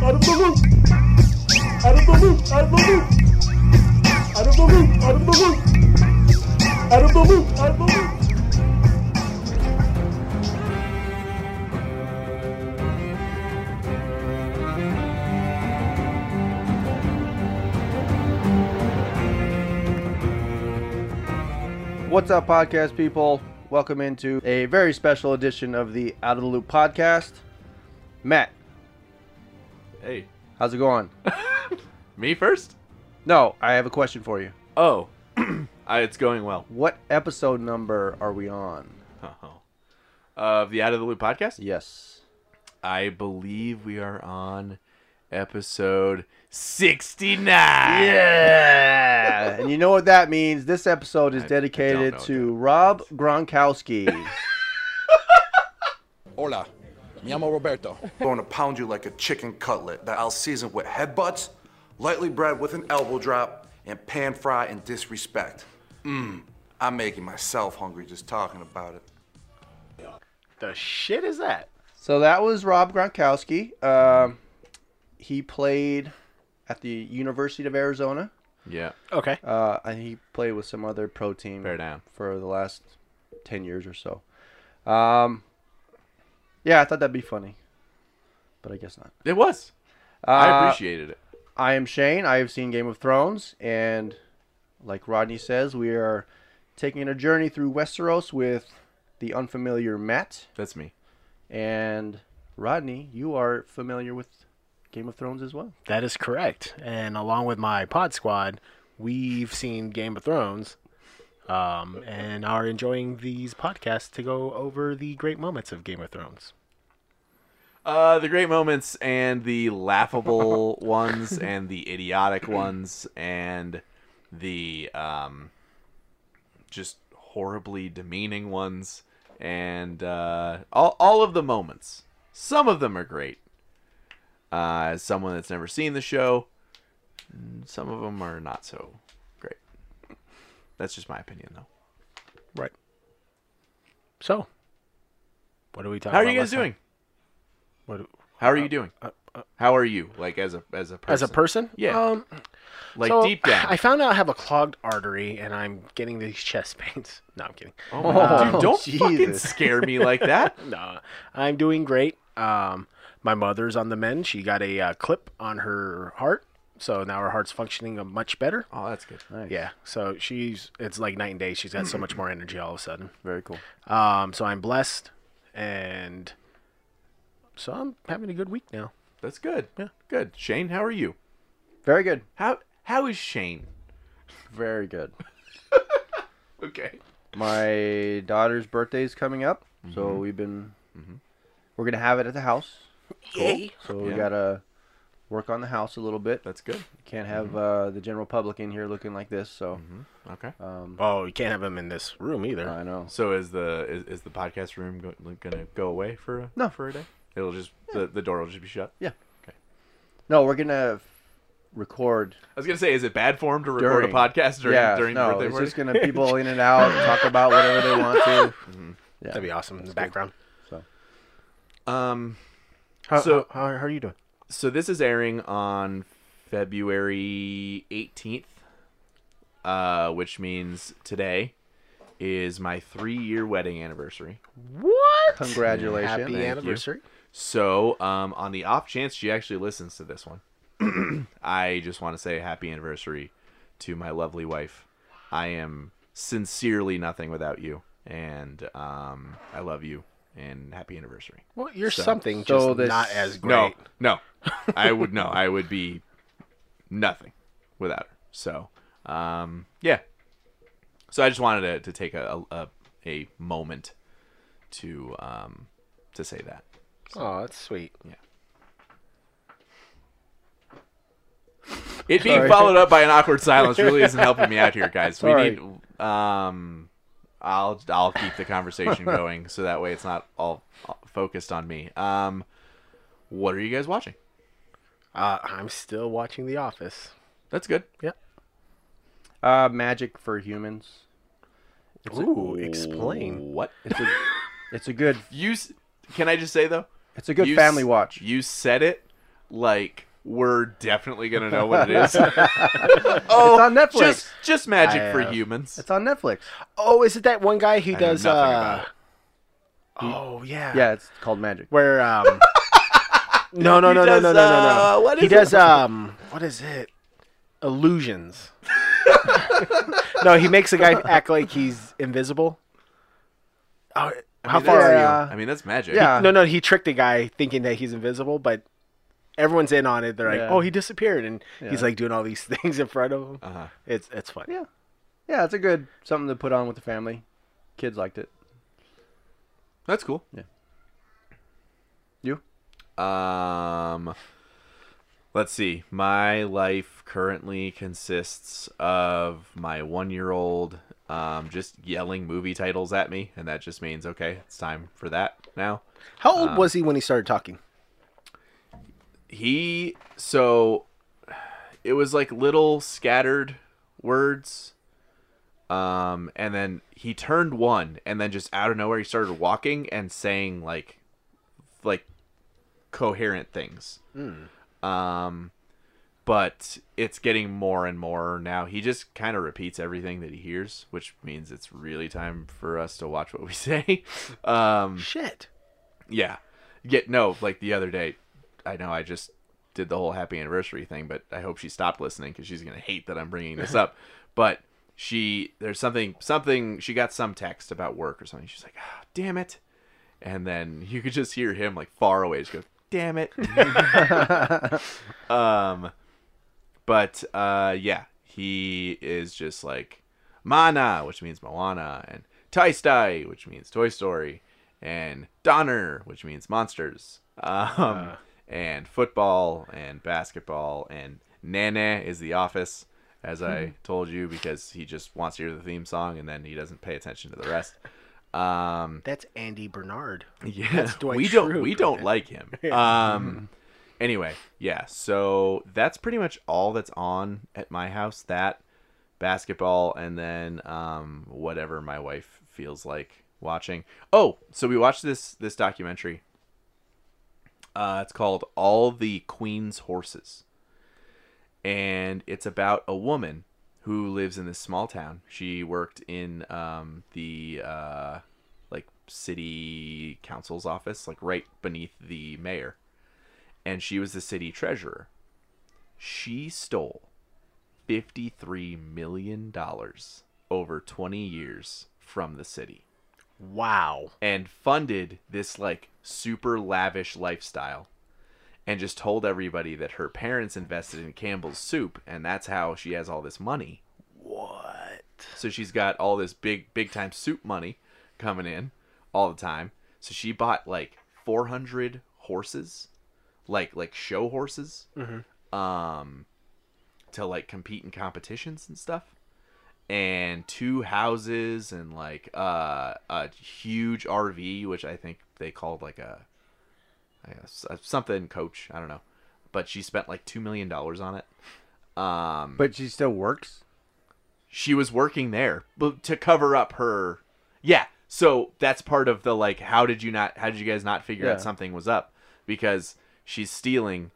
out of the loop, out of the loop, out of the loop, out of the loop, out of the loop, out of the loop, out of the loop. What's up, podcast people? Welcome into a very special edition of the Out of the Loop podcast. Matt, Hey, how's it going? me first? No, I have a question for you. Oh, I, uh, it's going well. What episode number are we on? Oh. Of the Out of the Loop podcast? Yes. I believe we are on episode 69. Yeah! and you know what that means? This episode is I- I dedicated know to Rob Gronkowski. Hola, me llamo Roberto. going to pound you like a chicken cutlet that I'll season with headbutts, lightly bread with an elbow drop, and pan fry in disrespect. Mmm, I'm making myself hungry just talking about it. The shit is that? so that was Rob Gronkowski. Um, he played at the University of Arizona. Yeah. Okay. Uh, and he played with some other pro team Bear down. for the last ten years or so. Um, yeah, I thought that'd be funny, but I guess not. It was. Uh, I appreciated it. I am Shane. I have seen Game of Thrones, and like Rodney says, we are taking a journey through Westeros with the unfamiliar Matt That's me. and Rodney. You are familiar with Game of Thrones as well. That is correct. And along with my pod squad, we've seen Game of Thrones um, and are enjoying these podcasts to go over the great moments of Game of Thrones. Uh, the great moments and the laughable ones and the idiotic ones and the um, just horribly demeaning ones and uh, all all of the moments. Some of them are great. Uh, as someone that's never seen the show, some of them are not so great. That's just my opinion, though. Right. So, what are we talking How are you guys doing? time? Doing? What, How are you doing? How are you, like as a as a person? as a person? Yeah. Um, like so, deep down. I found out I have a clogged artery and I'm getting these chest pains. No, I'm kidding. Oh my Dude, don't Jesus. fucking scare me like that. No, I'm doing great. Um, my mother's on the mend. She got a uh, clip on her heart, so now her heart's functioning uh, much better. Oh, that's good. Nice. Yeah, so she's it's like night and day. She's got so much more energy all of a sudden. Very cool. Um, so I'm blessed, and so I'm having a good week now. That's good. Yeah. Good. Shane, how are you? Very good. How how is Shane? Very good. Okay. My daughter's birthday is coming up, so we've been we're gonna have it at the house. Yay! So we Yeah. gotta work on the house a little bit. That's good. Can't have uh, the general public in here looking like this. So Okay. um, Oh, you can't have him in this room either. I know. So is the is, is the podcast room go, gonna go away for a, No. for a day? It'll just the, the door will just be shut. Yeah. Okay. No, we're gonna record. I was gonna say, is it bad form to record During. a podcast during yeah, during no, birthday it's party? just gonna people in and out talk about whatever they want to. Yeah. That'd be awesome in the background. So, Um. How, So- how, how, how are you doing? So this is airing on February 18th, uh, which means today is my three-year wedding anniversary. What? Congratulations. Happy Thank you. Anniversary. So, um, on the off chance she actually listens to this one, I just want to say happy anniversary to my lovely wife. I am sincerely nothing without you, and um, I love you. And happy anniversary. Well, you're So- something, so just this- not as great. No, no, I would no, I would be nothing without her. So, um, yeah. So I just wanted to, to take a, a a moment to um to say that. Oh, that's sweet. Yeah. It being Sorry. followed up by an awkward silence really isn't helping me out here, guys. Sorry. We need um I'll I'll keep the conversation going so that way it's not all, all focused on me. Um what are you guys watching? Uh, I'm still watching The Office. That's good. Yeah. Uh, Magic for Humans. Ooh, explain. What? It's a, it's a good, You s- can I just say though? It's a good you family s- watch. You said it like we're definitely gonna know what it is. oh, It's on Netflix. Just, just magic I, for uh, humans. It's on Netflix. Oh, is it that one guy who I know does? nothing uh, about it. Oh yeah. Yeah, it's called Magic. Where um. no no no no does, no no no uh, no. what he is it? does um. What is it? Illusions. no, he makes a guy act like he's invisible. Oh, I how mean, far are you? I mean, that's magic. Yeah. No, no, he tricked the guy thinking that he's invisible, but everyone's in on it. They're like, Yeah. "Oh, he disappeared," and he's like doing all these things in front of him. Uh-huh. It's it's fun. Yeah. Yeah, it's a good something to put on with the family. Kids liked it. That's cool. Yeah. You? Um, let's see. My life currently consists of my one-year-old um, just yelling movie titles at me, and that just means okay, it's time for that now. How old was he when he started talking? He so it was like little scattered words. Um, and then he turned one, and then just out of nowhere, he started walking and saying like, like, coherent things. Um, but it's getting more and more now. He just kind of repeats everything that he hears, which means it's really time for us to watch what we say. Um, Shit. yeah. Get no, like the other day, I know I just did the whole happy anniversary thing, but I hope she stopped listening because she's gonna hate that I'm bringing this up. But she, there's something, something. She got some text about work or something. She's like, ah, "Damn it!" And then you could just hear him like far away, just go, "Damn it." um, but uh, yeah, he is just like Mana, which means Moana, and Taistai, which means Toy Story, and Donner, which means monsters, um, and football and basketball, and Nana is the office, as I told you, because he just wants to hear the theme song and then he doesn't pay attention to the rest. Um, That's Andy Bernard. yeah, That's Dwight we don't we right don't like him. Um, anyway, yeah. So that's pretty much all that's on at my house. That basketball, and then um, whatever my wife feels like watching. Oh, so we watched this this documentary. Uh, it's called All the Queen's Horses, and it's about a woman who lives in this small town. She worked in um, the uh, like city council's office, like right beneath the mayor, and she was the city treasurer. She stole fifty-three million dollars over twenty years from the city Wow. and funded this like super lavish lifestyle and just told everybody that her parents invested in Campbell's soup and that's how she has all this money. What? So she's got all this big big time soup money coming in all the time. So she bought like 400 horses, like like show horses. Um to like compete in competitions and stuff. And two houses and like uh, a huge RV, which I think they called like a, I guess, uh, something coach. I don't know, but she spent like two million dollars on it. Um, But she still works. she was working there but to cover up her yeah so that's part of the like how did you not how did you guys not figure Yeah. out something was up because she's stealing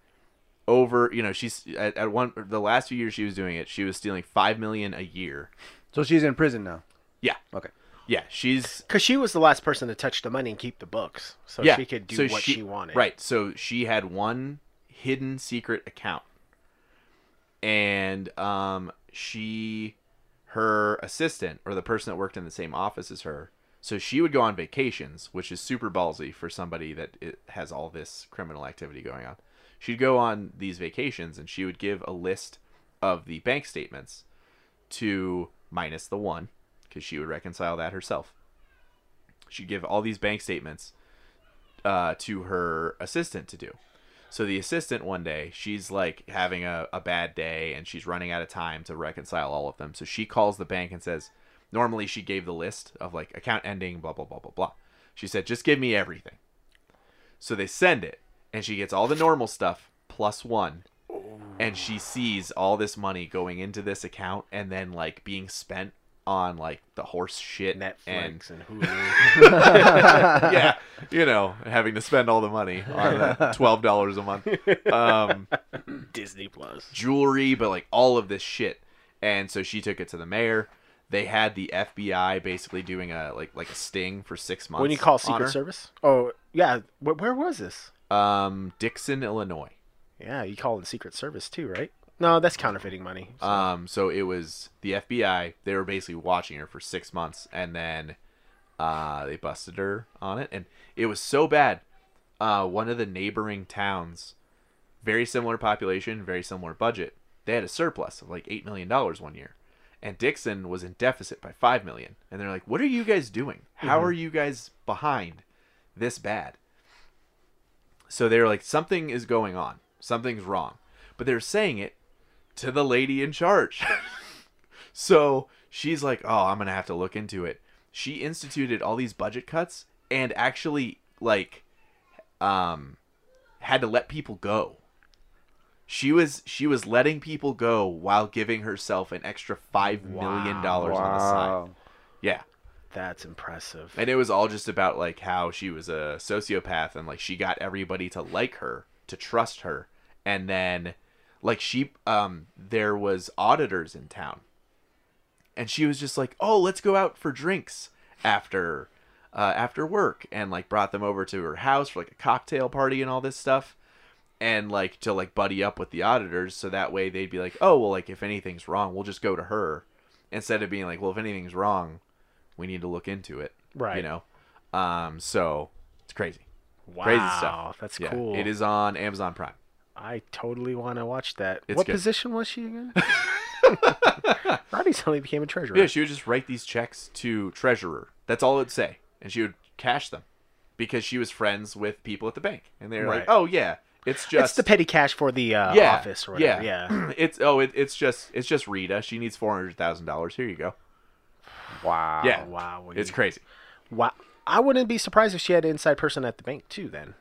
over you know she's at, at one the last few years she was doing it she was stealing five million a year So she's in prison now. yeah Okay. yeah she's Because she was the last person to touch the money and keep the books, so yeah she could do so what she, wanted. right so she had one hidden secret account and um she her assistant or the person that worked in the same office as her so she would go on vacations which is super ballsy for somebody that has all this criminal activity going on she'd go on these vacations and she would give a list of the bank statements to minus the one because she would reconcile that herself she'd give all these bank statements uh, to her assistant to do. So the assistant one day, she's like having a, a bad day and she's running out of time to reconcile all of them. So she calls the bank and says, normally she gave the list of like account ending, blah, blah, blah, blah, blah. She said, just give me everything. So they send it and she gets all the normal stuff plus one. And she sees all this money going into this account and then like being spent on like the horse shit and Netflix and Hulu. yeah, you know, having to spend all the money on twelve dollars a month, um, Disney Plus. jewelry, but like all of this shit. And so she took it to the mayor. They had the FBI basically doing a like like a sting for six months. When you call Secret her. Service? Oh yeah. Where, where was this? um, Dixon, Illinois. Yeah, you call it Secret Service too, right? No, that's counterfeiting money. So- Um, so it was the FBI. They were basically watching her for six months, and then uh, they busted her on it, and it was so bad. Uh, one of the neighboring towns, very similar population, very similar budget, they had a surplus of like eight million dollars one year, and Dixon was in deficit by five million. And they're like, "What are you guys doing? How are you guys behind this bad?" So they're like, "Something is going on. Something's wrong," but they're saying it to the lady in charge. so she's like, "Oh, I'm gonna have to look into it." She instituted all these budget cuts and actually like, um, had to let people go. She was she was letting people go while giving herself an extra five million dollars on the side. Yeah, that's impressive. and it was all just about like how she was a sociopath and like she got everybody to like her, to trust her, and then like she um there was auditors in town. And she was just like, "Oh, let's go out for drinks after uh after work." And like brought them over to her house for like a cocktail party and all this stuff. And like to like buddy up with the auditors so that way they'd be like, "Oh, well like if anything's wrong, we'll just go to her." Instead of being like, "Well, if anything's wrong, we need to look into it." Right. You know. Um so it's crazy. wow, Crazy stuff. That's Yeah, cool. It is on Amazon Prime. I totally want to watch that. It's what good. position was she again? Roddy suddenly became a treasurer. Yeah, she would just write these checks to treasurer. That's all it'd say, and she would cash them because she was friends with people at the bank, and they were Right. like, "Oh yeah, it's just it's the petty cash for the uh, yeah, office or whatever. Yeah. it's oh, it, it's just it's just Rita. She needs four hundred thousand dollars. Here you go. Wow. Yeah, wow, it's crazy. Wow. I wouldn't be surprised if she had an inside person at the bank too. Then.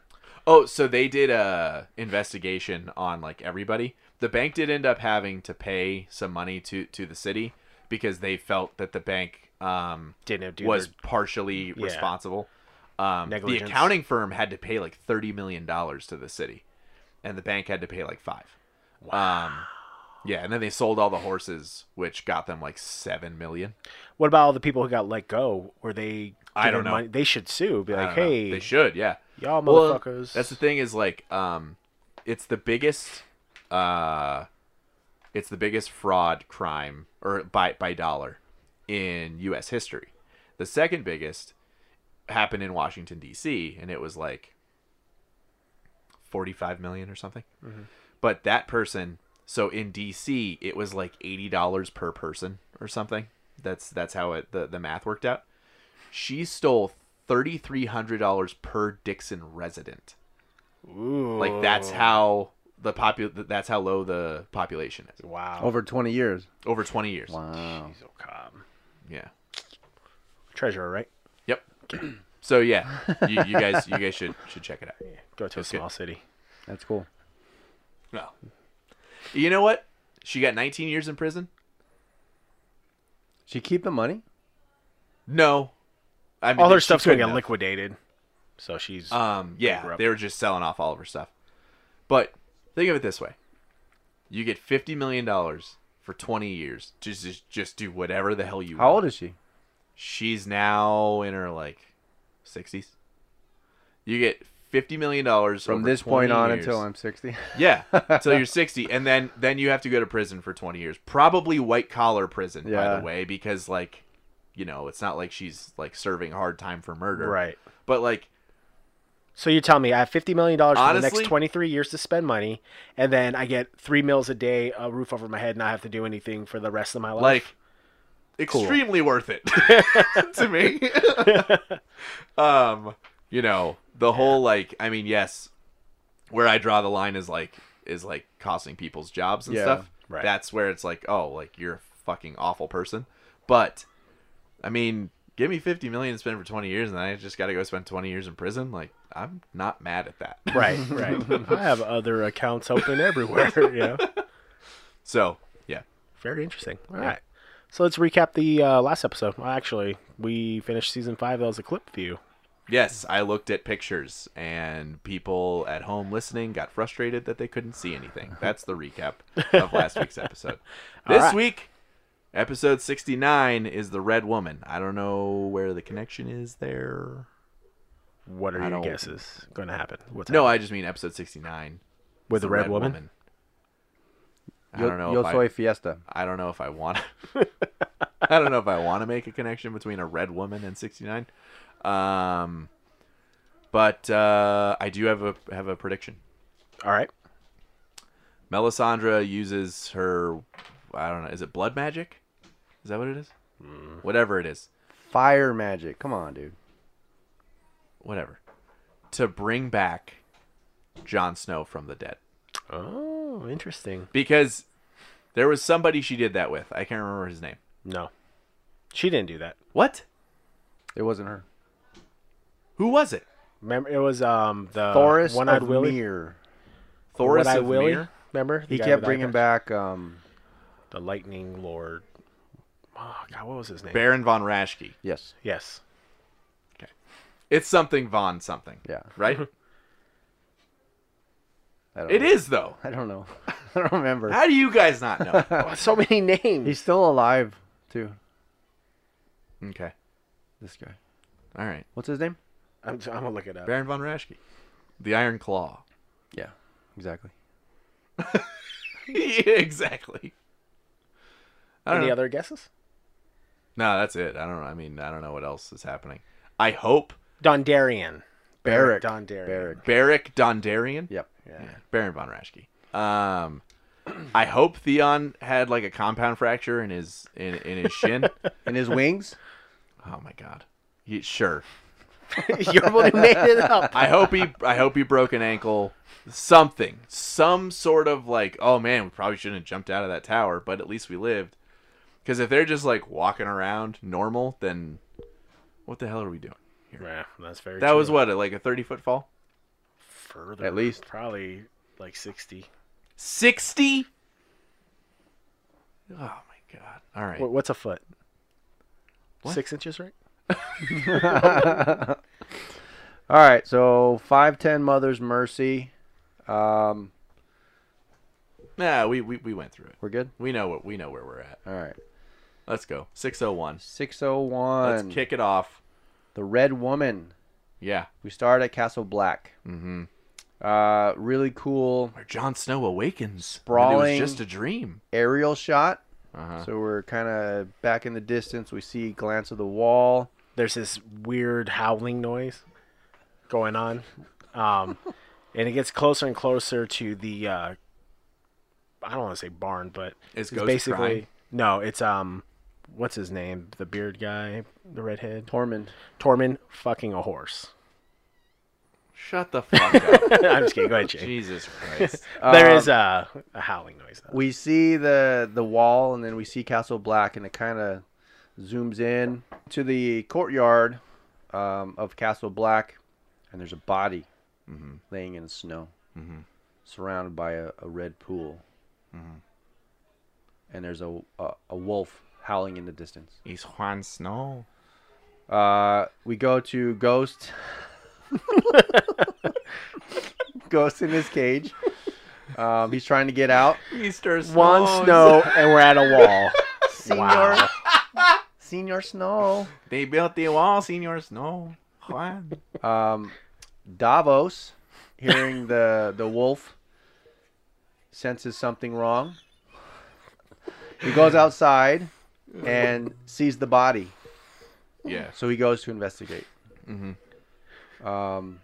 Oh, so they did a investigation on like everybody. The bank did end up having to pay some money to to the city because they felt that the bank um Didn't do was their- partially responsible. Um, the accounting firm had to pay like thirty million dollars to the city, and the bank had to pay like five. Um, yeah, and then they sold all the horses, which got them like seven million. What about all the people who got let go? Were they? I don't know. Money? They should sue. Be like, don't know. hey, they should, yeah. y'all Well, motherfuckers. that's the thing is like, um, it's the biggest, uh, it's the biggest fraud crime or by by dollar in U.S. history. The second biggest happened in Washington D.C. and it was like forty-five million or something. Mm-hmm. But that person, so in D.C. it was like eighty dollars per person or something. That's that's how it the the math worked out. She stole thirty three hundred dollars per Dixon resident. Ooh. Like that's how the popu- That's how low the population is Wow. Over 20 years. over twenty years. Wow. Jeez, oh, Cobb. Yeah. Treasurer, right? Yep. so yeah, you, you guys you guys should should check it out. Go to a That's good. small city. That's cool. No. You know what? She got 19 years in prison. She keep the money? No. I mean, All her stuff's gonna get have. liquidated. So she's Um, yeah, Grew up. they were just selling off all of her stuff. But think of it this way: you get 50 million dollars for 20 years. Just, just just do whatever the hell you How want. old is she? She's now in her like 60s. You get 50 million dollars From this point on years. until I'm 60. Yeah, until you're 60, and then then you have to go to prison for 20 years. Probably white collar prison, by the way, because like, you know, it's not like she's like serving hard time for murder, right. But like, So you tell me I have fifty million dollars for the next twenty three years to spend money, and then I get three meals a day, a roof over my head, and I have to do anything for the rest of my life. like, extremely worth it to me. um, you know, the whole like, I mean, yes, where I draw the line is like is like costing people's jobs and Yeah, stuff. right. That's where it's like, oh, like you're a fucking awful person. But I mean, give me fifty million to spend for twenty years, and I just got to go spend twenty years in prison. Like, I'm not mad at that. right, right. I have other accounts open everywhere. You know, So yeah, very interesting. All right. So let's recap the uh, last episode. Well, actually, we finished season five. That was a clip view. Yes, I looked at pictures, and people at home listening got frustrated that they couldn't see anything. That's the recap of last week's episode. This right. week, episode 69 is The Red Woman. I don't know where the connection is there. What are I your guesses going to happen? What's No, happening? I just mean episode 69. with the red, woman? I don't know. Yo if I- soy fiesta. I don't know if I want. I don't know if I want to make a connection between a red woman and 69. Um, but uh, I do have a have a prediction. All right. Melisandre uses her. I don't know. Is it blood magic? Is that what it is? Whatever it is, Fire magic. Come on, dude. whatever, to bring back Jon Snow from the dead. Oh, interesting. Because there was somebody she did that with. I can't remember his name. No, she didn't do that. What? It wasn't her. Who was it? Remember, it was um the Thoros one-eyed of Willie. Myr. Thoros One-eyed of Willie. Myr? Remember? The He guy kept with bringing eyebrows? back. Um, the Lightning Lord. Oh God, what was his name? Baron von Raschke. yes. Yes. Okay. It's something Von something. Yeah. Right? I don't it know. is though. I don't know. I don't remember. How do you guys not know? Oh, so many names. He's still alive too. okay. This guy. All right. What's his name? I'm, I'm gonna look it up. Baron von Raschke. The Iron Claw. Yeah. Exactly. yeah, exactly. Any know. other guesses? No, that's it. I don't know. I mean, I don't know what else is happening. I hope Dondarrion. Barrack. Dondarrion. Barrack. Beric Dondarrion. Yep. Yeah. Baron von Raschke. Um, I hope Theon had like a compound fracture in his in, in his shin. And his wings? oh my god. He, sure. You're the one who made it up. I hope he I hope he broke an ankle. Something. Some sort of like, oh man, we probably shouldn't have jumped out of that tower, but at least we lived. Because if they're just like walking around normal, then what the hell are we doing? Yeah, that's very. That true. was what, like a thirty foot fall? Further At least. probably like sixty. Sixty? Oh my god. All right. What's a foot? What? Six inches, right? All right. So 5'10 Mother's Mercy. Um, Nah, we, we, we went through it. we're good? We know what we know where we're at. All right. Let's go. Six oh one. 601. Let's kick it off. The Red Woman. Yeah. We start at Castle Black. Mm-hmm. Uh, really cool Where Jon Snow awakens. Sprawling- It was just a dream. aerial shot. Uh-huh. So we're kind of back in the distance. We see glance of the wall. There's this weird howling noise going on, um, and it gets closer and closer to the. Uh, I don't want to say barn, but Is it's Ghost basically crying? no. It's um, what's his name? The beard guy, the redhead. Tormund. Tormund fucking a horse. Shut the fuck up. I'm just kidding. Go ahead, Jay. Jesus Christ. There Um, is a, a howling noise though. We see the the wall, and then we see Castle Black, and it kind of zooms in to the courtyard um, of Castle Black, and there's a body laying in the snow, surrounded by a, a red pool, and there's a, a a wolf howling in the distance. He's Juan Snow. Uh, we go to Ghost. Ghost in his cage. Um, he's trying to get out. Easter One snow, and we're at a wall. Senor, Senor Snow. They built the wall, Senor Snow. Juan. Um, Davos, hearing the the wolf, senses something wrong. He goes outside and sees the body, Yeah. so he goes to investigate. Mhm. Um,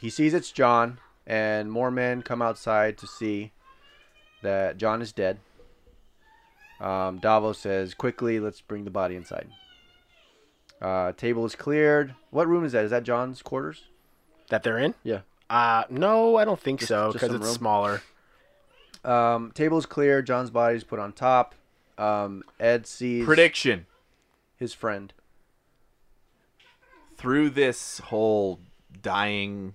he sees it's Jon, and more men come outside to see that Jon is dead. Um, Davos says, "Quickly, let's bring the body inside." Uh, table is cleared. What room is that? Is that Jon's quarters? That they're in? Yeah. Uh, no, I don't think Just- so because it's room? smaller. Um, table is clear. Jon's body's put on top. Um, Ed sees Prediction. his friend. Through this whole dying,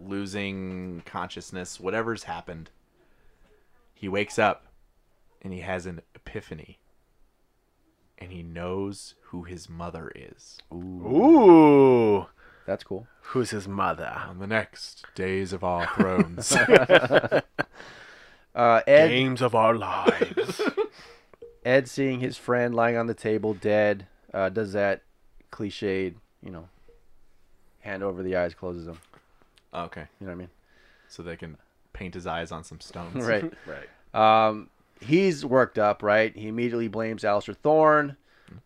losing consciousness, whatever's happened, he wakes up and he has an epiphany. and he knows who his mother is. Ooh. That's cool. Who's his mother? On the next Days of Our Thrones. Uh, Ed, Games of our lives. Ed seeing his friend lying on the table dead, uh, does that cliched, you know, hand over the eyes, closes them. okay, You know what I mean? so they can paint his eyes on some stones. Right. right. Um, he's worked up, right? He immediately blames Alistair Thorne.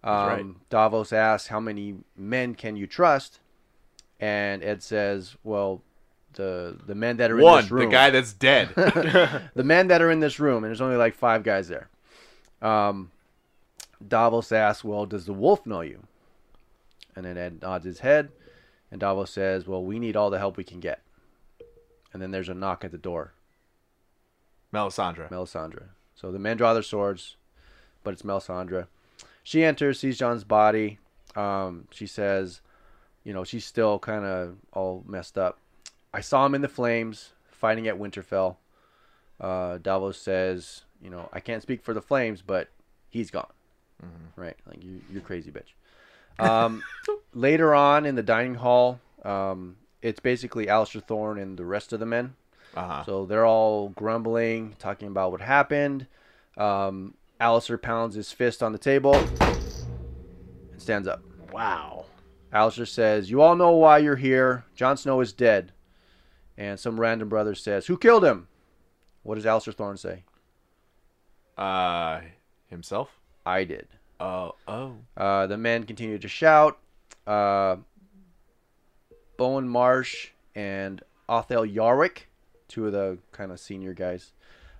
Um, right. Davos asks, "How many men can you trust?" And Ed says, "Well, the the men that are in One, this the guy that's dead. the men that are in this room, and there's only like five guys there." Um, Davos asks, "Well, does the wolf know you?" And then Ed nods his head, and Davos says, "Well, we need all the help we can get." And then there's a knock at the door. Melisandre. Melisandre. So the men draw their swords, but it's Melisandre. She enters, sees Jon's body. Um, she says, you know, she's still kind of all messed up. I saw him in the flames fighting at Winterfell. Uh, Davos says, you know, I can't speak for the flames, but he's gone. Right? Like, you, you're crazy, bitch. Um, later on in the dining hall, um, it's basically Alistair Thorne and the rest of the men. Uh-huh. So they're all grumbling, talking about what happened. Um, Alistair pounds his fist on the table and stands up. Wow. Alistair says, You all know why you're here. Jon Snow is dead. And some random brother says, Who killed him? What does Alistair Thorne say? Uh, himself. I did. Oh, oh. Uh, the men continue to shout. Uh, Bowen Marsh and Othel Yarwick, two of the kind of senior guys,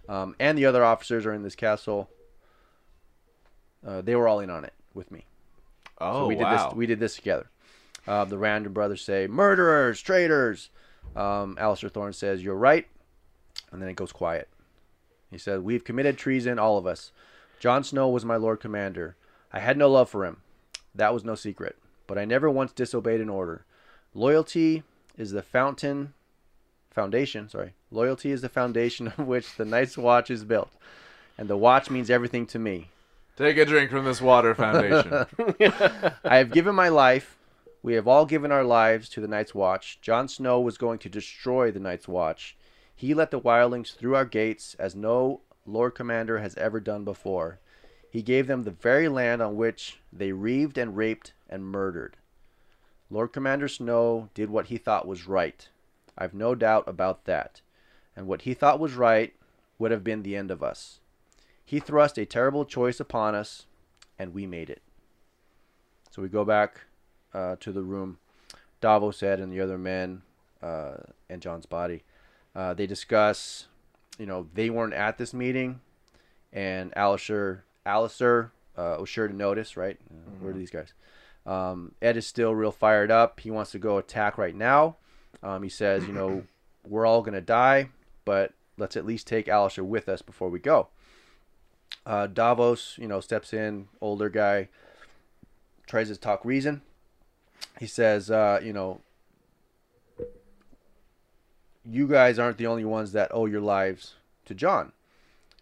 um, and the other officers are in this castle. Uh, they were all in on it with me. Oh, so we did wow. this. We did this together. Uh, the random brothers say, "Murderers, traitors." Um, Alistair Thorne says, "You're right," and then it goes quiet. He said, "We've committed treason, all of us. Jon Snow was my Lord Commander. I had no love for him. That was no secret. But I never once disobeyed an order. Loyalty is the fountain, foundation. Sorry, loyalty is the foundation of which the Night's Watch is built, and the watch means everything to me. Take a drink from this water foundation. I have given my life. We have all given our lives to the Night's Watch. Jon Snow was going to destroy the Night's Watch. He let the wildlings through our gates as no Lord Commander has ever done before. He gave them the very land on which they reaved and raped and murdered. Lord Commander Snow did what he thought was right. I've no doubt about that. And what he thought was right would have been the end of us. He thrust a terrible choice upon us, and we made it. So we go back uh, to the room. Davos said, and the other men, uh, and Jon's body. Uh, they discuss, you know, they weren't at this meeting, and Alistair, Alistair uh, was sure to notice, right? Uh, Where are these guys? Um, Ed is still real fired up. He wants to go attack right now. Um, he says, you know, we're all gonna die, but let's at least take Alistair with us before we go. Uh, Davos, you know, steps in, older guy, tries to talk reason. He says, uh, you know, you guys aren't the only ones that owe your lives to Jon.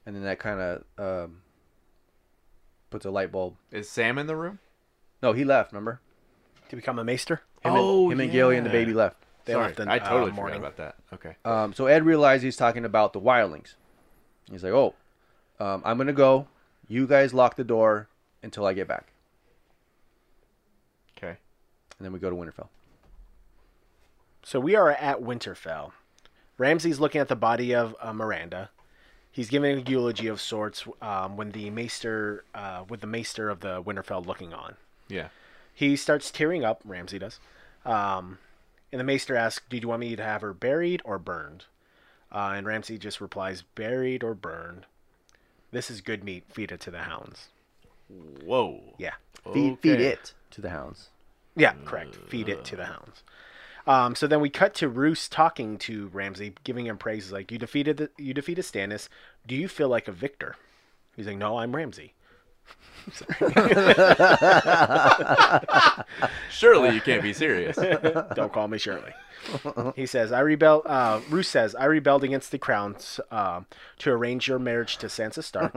And then that kind of um, puts a light bulb. Is Sam in the room? No, he left, remember? To become a maester? Him Oh, and, him and Gilly and the baby left. They Sorry, left in, I totally uh, forgot about that. Okay. Um, so Ed realizes he's talking about the wildlings. He's like, oh, um, I'm going to go. You guys lock the door until I get back. Okay. And then we go to Winterfell. So we are at Winterfell. Ramsay's looking at the body of uh, Myranda. He's giving a eulogy of sorts um, when the maester, uh, with the maester of the Winterfell looking on. Yeah. He starts tearing up. Ramsay does. Um, and the maester asks, "Do you want me to have her buried or burned?" Uh, and Ramsay just replies, "Buried or burned. This is good meat. Feed it to the hounds." Whoa. Yeah. Feed, feed it to the hounds. Yeah, correct. Feed it to the hounds. Um, so then we cut to Roose talking to Ramsay, giving him praises like, "You defeated the, you defeated Stannis. Do you feel like a victor?" He's like, "No, I'm Ramsay. Surely you can't be serious. Don't call me Shirley. He says, "I rebel." Uh, Roose says, "I rebelled against the crown um, to arrange your marriage to Sansa Stark.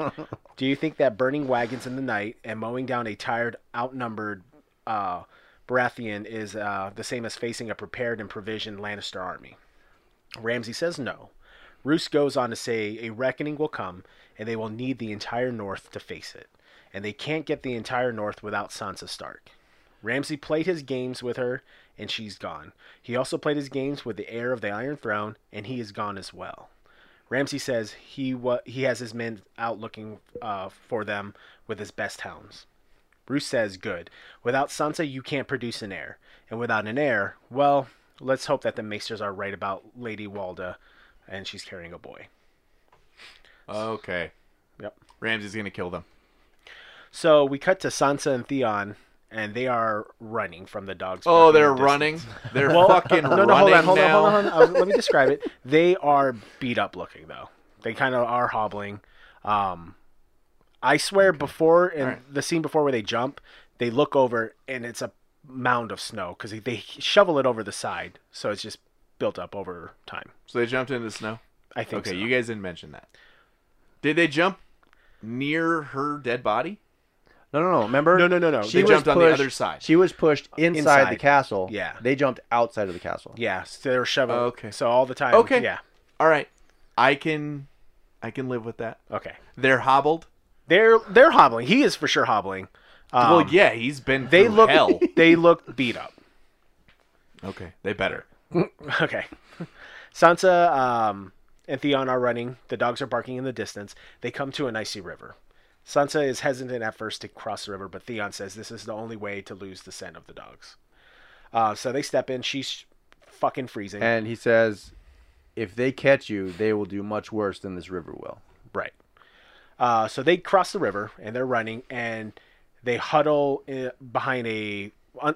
Do you think that burning wagons in the night and mowing down a tired, outnumbered uh, Baratheon is uh, the same as facing a prepared and provisioned Lannister army?" Ramsay says no. Roose goes on to say, "A reckoning will come, and they will need the entire North to face it, and they can't get the entire North without Sansa Stark." Ramsay played his games with her, and she's gone. He also played his games with the heir of the Iron Throne, and he is gone as well. Ramsay says he wa- he has his men out looking uh, for them with his best hounds. Roose says, "Good. Without Sansa, you can't produce an heir, and without an heir, well, let's hope that the Maesters are right about Lady Walda, and she's carrying a boy." Okay. Yep. Ramsay's gonna kill them. So we cut to Sansa and Theon, and they are running from the dogs. Oh, they're the running. They're Well, fucking no, running hold on, hold now. on, hold on, hold on. Uh, let me describe it. They are beat up looking though. They kind of are hobbling. Um, I swear, before in Alright. the scene before where they jump, they look over and it's a mound of snow because they, they shovel it over the side, so it's just built up over time. So they jumped into the snow. I think. Okay, so. you guys didn't mention that. Did they jump near her dead body? No, no, no. Remember? No, no, no, no. She They was jumped on the pushed- other side. She was pushed inside, Inside. the castle. Yeah. They jumped outside of the castle. Yeah, so they were shoveling. Oh, okay. So all the time. Okay. Yeah. All right, I can, I can live with that. Okay. They're hobbled. They're they're hobbling. He is for sure hobbling. Um, well, yeah, he's been. They look hell. they look beat up. okay, they better. Okay. Sansa um, and Theon are running. The dogs are barking in the distance. They come to an icy river. Sansa is hesitant at first to cross the river, but Theon says this is the only way to lose the scent of the dogs. Uh, so they step in. She's fucking freezing. And he says, if they catch you, they will do much worse than this river will. Right. Uh, so they cross the river and they're running and they huddle in, behind a un,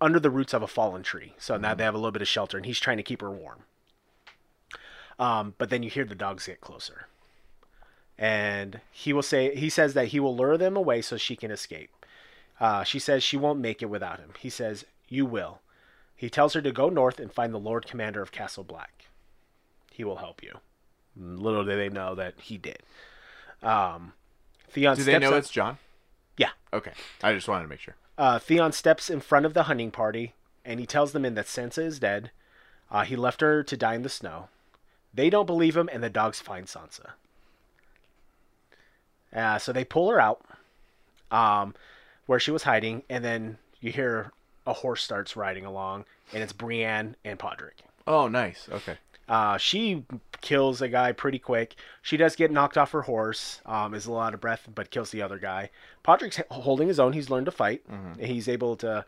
under the roots of a fallen tree. So now they have a little bit of shelter and he's trying to keep her warm. Um, but then you hear the dogs get closer. And he will say he says that he will lure them away so she can escape. Uh, she says she won't make it without him. He says you will. He tells her to go north and find the Lord Commander of Castle Black. He will help you. Little do they know that he did. Um, Theon Do they know it's Jon? Yeah. Okay, I just wanted to make sure. Uh, Theon steps in front of the hunting party and he tells the men that Sansa is dead. Uh, he left her to die in the snow. They don't believe him, and the dogs find Sansa. Uh, so they pull her out um, where she was hiding, and then you hear a horse starts riding along, and it's Brienne and Podrick. Oh, nice. Okay. Uh, she kills a guy pretty quick. She does get knocked off her horse, um, is a lot of breath, but kills the other guy. Podrick's holding his own. He's learned to fight. He's able to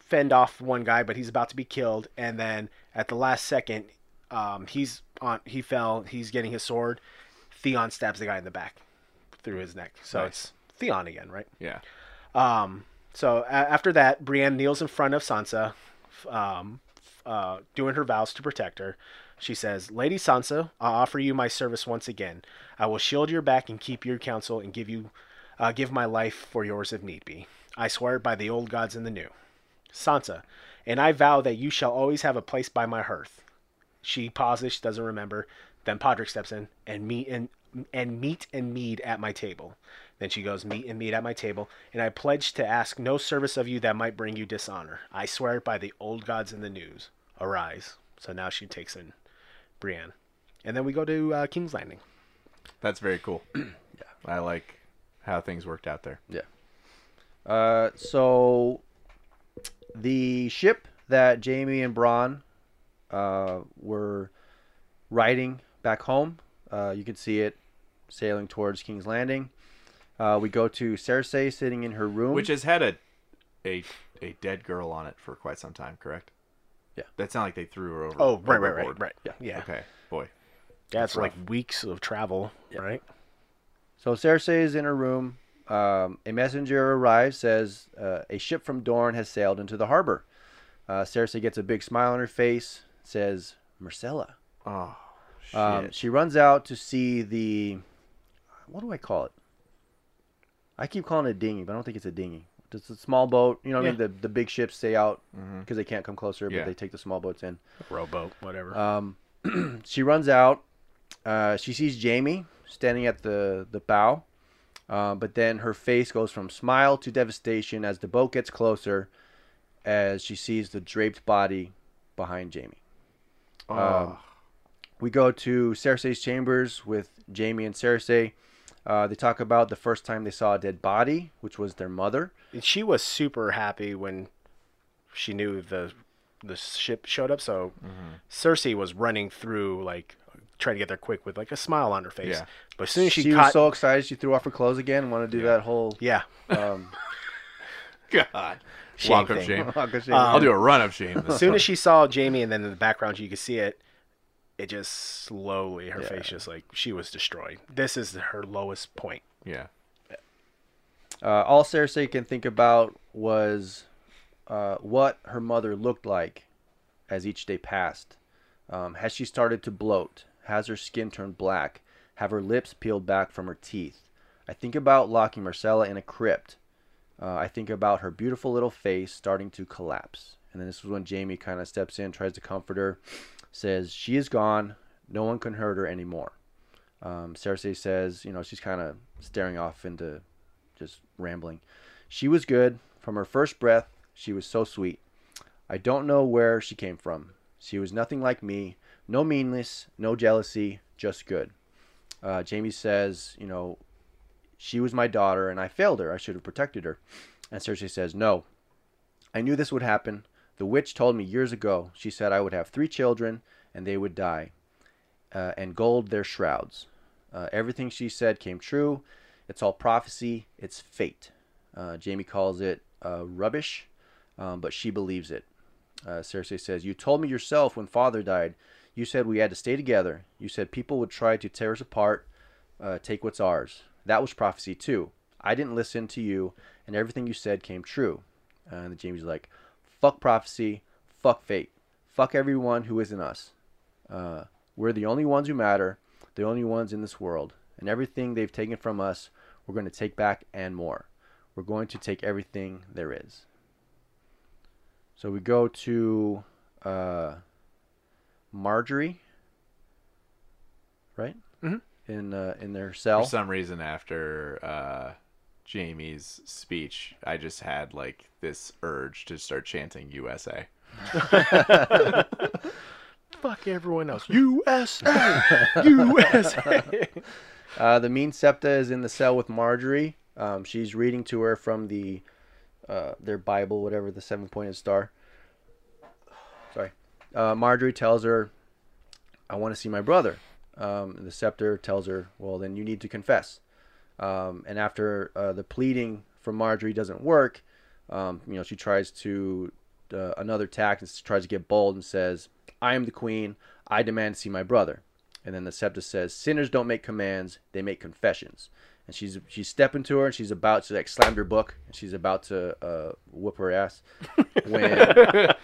fend off one guy, but he's about to be killed. And then at the last second, um, he's on. He fell. He's getting his sword. Theon stabs the guy in the back through his neck. So Nice. it's Theon again, right? Yeah. Um, so a- after that, Brienne kneels in front of Sansa, um, uh, doing her vows to protect her. She says, Lady Sansa, I offer you my service once again. I will shield your back and keep your counsel and give you, uh, give my life for yours if need be. I swear it by the old gods and the new. Sansa, and I vow that you shall always have a place by my hearth. She pauses, she doesn't remember. Then Podrick steps in and meet and and meat and mead at my table. Then she goes, meat and mead at my table, and I pledge to ask no service of you that might bring you dishonor. I swear it by the old gods and the news. Arise. So now she takes in Brienne, and then we go to uh, King's Landing. That's very cool. yeah. I like how things worked out there. Yeah. Uh, so the ship that Jaime and Bronn uh, were riding back home, uh, you can see it sailing towards King's Landing. Uh, we go to Cersei sitting in her room. Which has had a a a dead girl on it for quite some time, correct? Yeah. That's not like they threw her over. Oh, right, right, right, right. Yeah, yeah. Okay, boy. That's, like rough. weeks of travel, right? So Cersei is in her room. Um, a messenger arrives, says uh, a ship from Dorne has sailed into the harbor. Uh, Cersei gets a big smile on her face, says Myrcella. Oh, shit. Um, she runs out to see the what do I call it? I keep calling it a dinghy, but I don't think it's a dinghy. It's a small boat. You know, what I mean, the the big ships stay out because they can't come closer, Yeah. but they take the small boats in. Rowboat, whatever. Um, she runs out. Uh, she sees Jaime standing at the the bow, uh, but then her face goes from smile to devastation as the boat gets closer, as she sees the draped body behind Jaime. Um, we go to Cersei's chambers with Jaime and Cersei. Uh, they talk about the first time they saw a dead body, which was their mother. And she was super happy when she knew the the ship showed up. So Cersei was running through like trying to get there quick with like a smile on her face. Yeah. But as soon as she, She, caught, was so excited she threw off her clothes again and wanted to do that whole yeah, um, God. Shame Walk of shame. walk of shame. I'll do a run of shame. as soon as she saw Jaime, and then in the background you could see it, it just slowly her face just like she was destroyed. This is her lowest point. yeah. Uh, all Cersei can think about was uh, what her mother looked like as each day passed. Um, has she started to bloat? Has her skin turned black? Have her lips peeled back from her teeth? I think about locking Myrcella in a crypt. Uh, I think about her beautiful little face starting to collapse. And then this is when Jaime kind of steps in, tries to comfort her, says, She is gone. No one can hurt her anymore. Um, Cersei says, you know, she's kind of staring off into just rambling. She was good. From her first breath, she was so sweet. I don't know where she came from. She was nothing like me. No meanness, no jealousy, just good. Uh, Jaime says, you know, she was my daughter and I failed her. I should have protected her. And Cersei says, no. I knew this would happen. The witch told me years ago. She said I would have three children and they would die. Uh, and gold their shrouds. Uh, everything she said came true. It's all prophecy. It's fate. Uh, Jaime calls it uh, rubbish, um, but she believes it. Uh, Cersei says, You told me yourself when father died. You said we had to stay together. You said people would try to tear us apart, uh, take what's ours. That was prophecy too. I didn't listen to you, and everything you said came true. And Jaime's like, Fuck prophecy. Fuck fate. Fuck everyone who isn't us. Uh, we're the only ones who matter, the only ones in this world. And everything they've taken from us, we're going to take back and more. We're going to take everything there is. So we go to uh, Margaery, right? Mhm. In uh, in their cell. For some reason, after uh, Jaime's speech, I just had like this urge to start chanting USA. Fuck everyone else. USA, USA. Uh, the mean Septa is in the cell with Margaery. Um, she's reading to her from the uh, their Bible, whatever the seven pointed star. Sorry. Uh, Margaery tells her, "I want to see my brother." Um, the Scepter tells her, "Well, then you need to confess." Um, and after uh, the pleading from Margaery doesn't work, um, you know, she tries to uh, another tack and tries to get bold and says, "I am the queen. I demand to see my brother." And then the Septa says, "Sinners don't make commands; they make confessions." And she's she's stepping to her, and she's about to like slam her book, and she's about to uh, whoop her ass when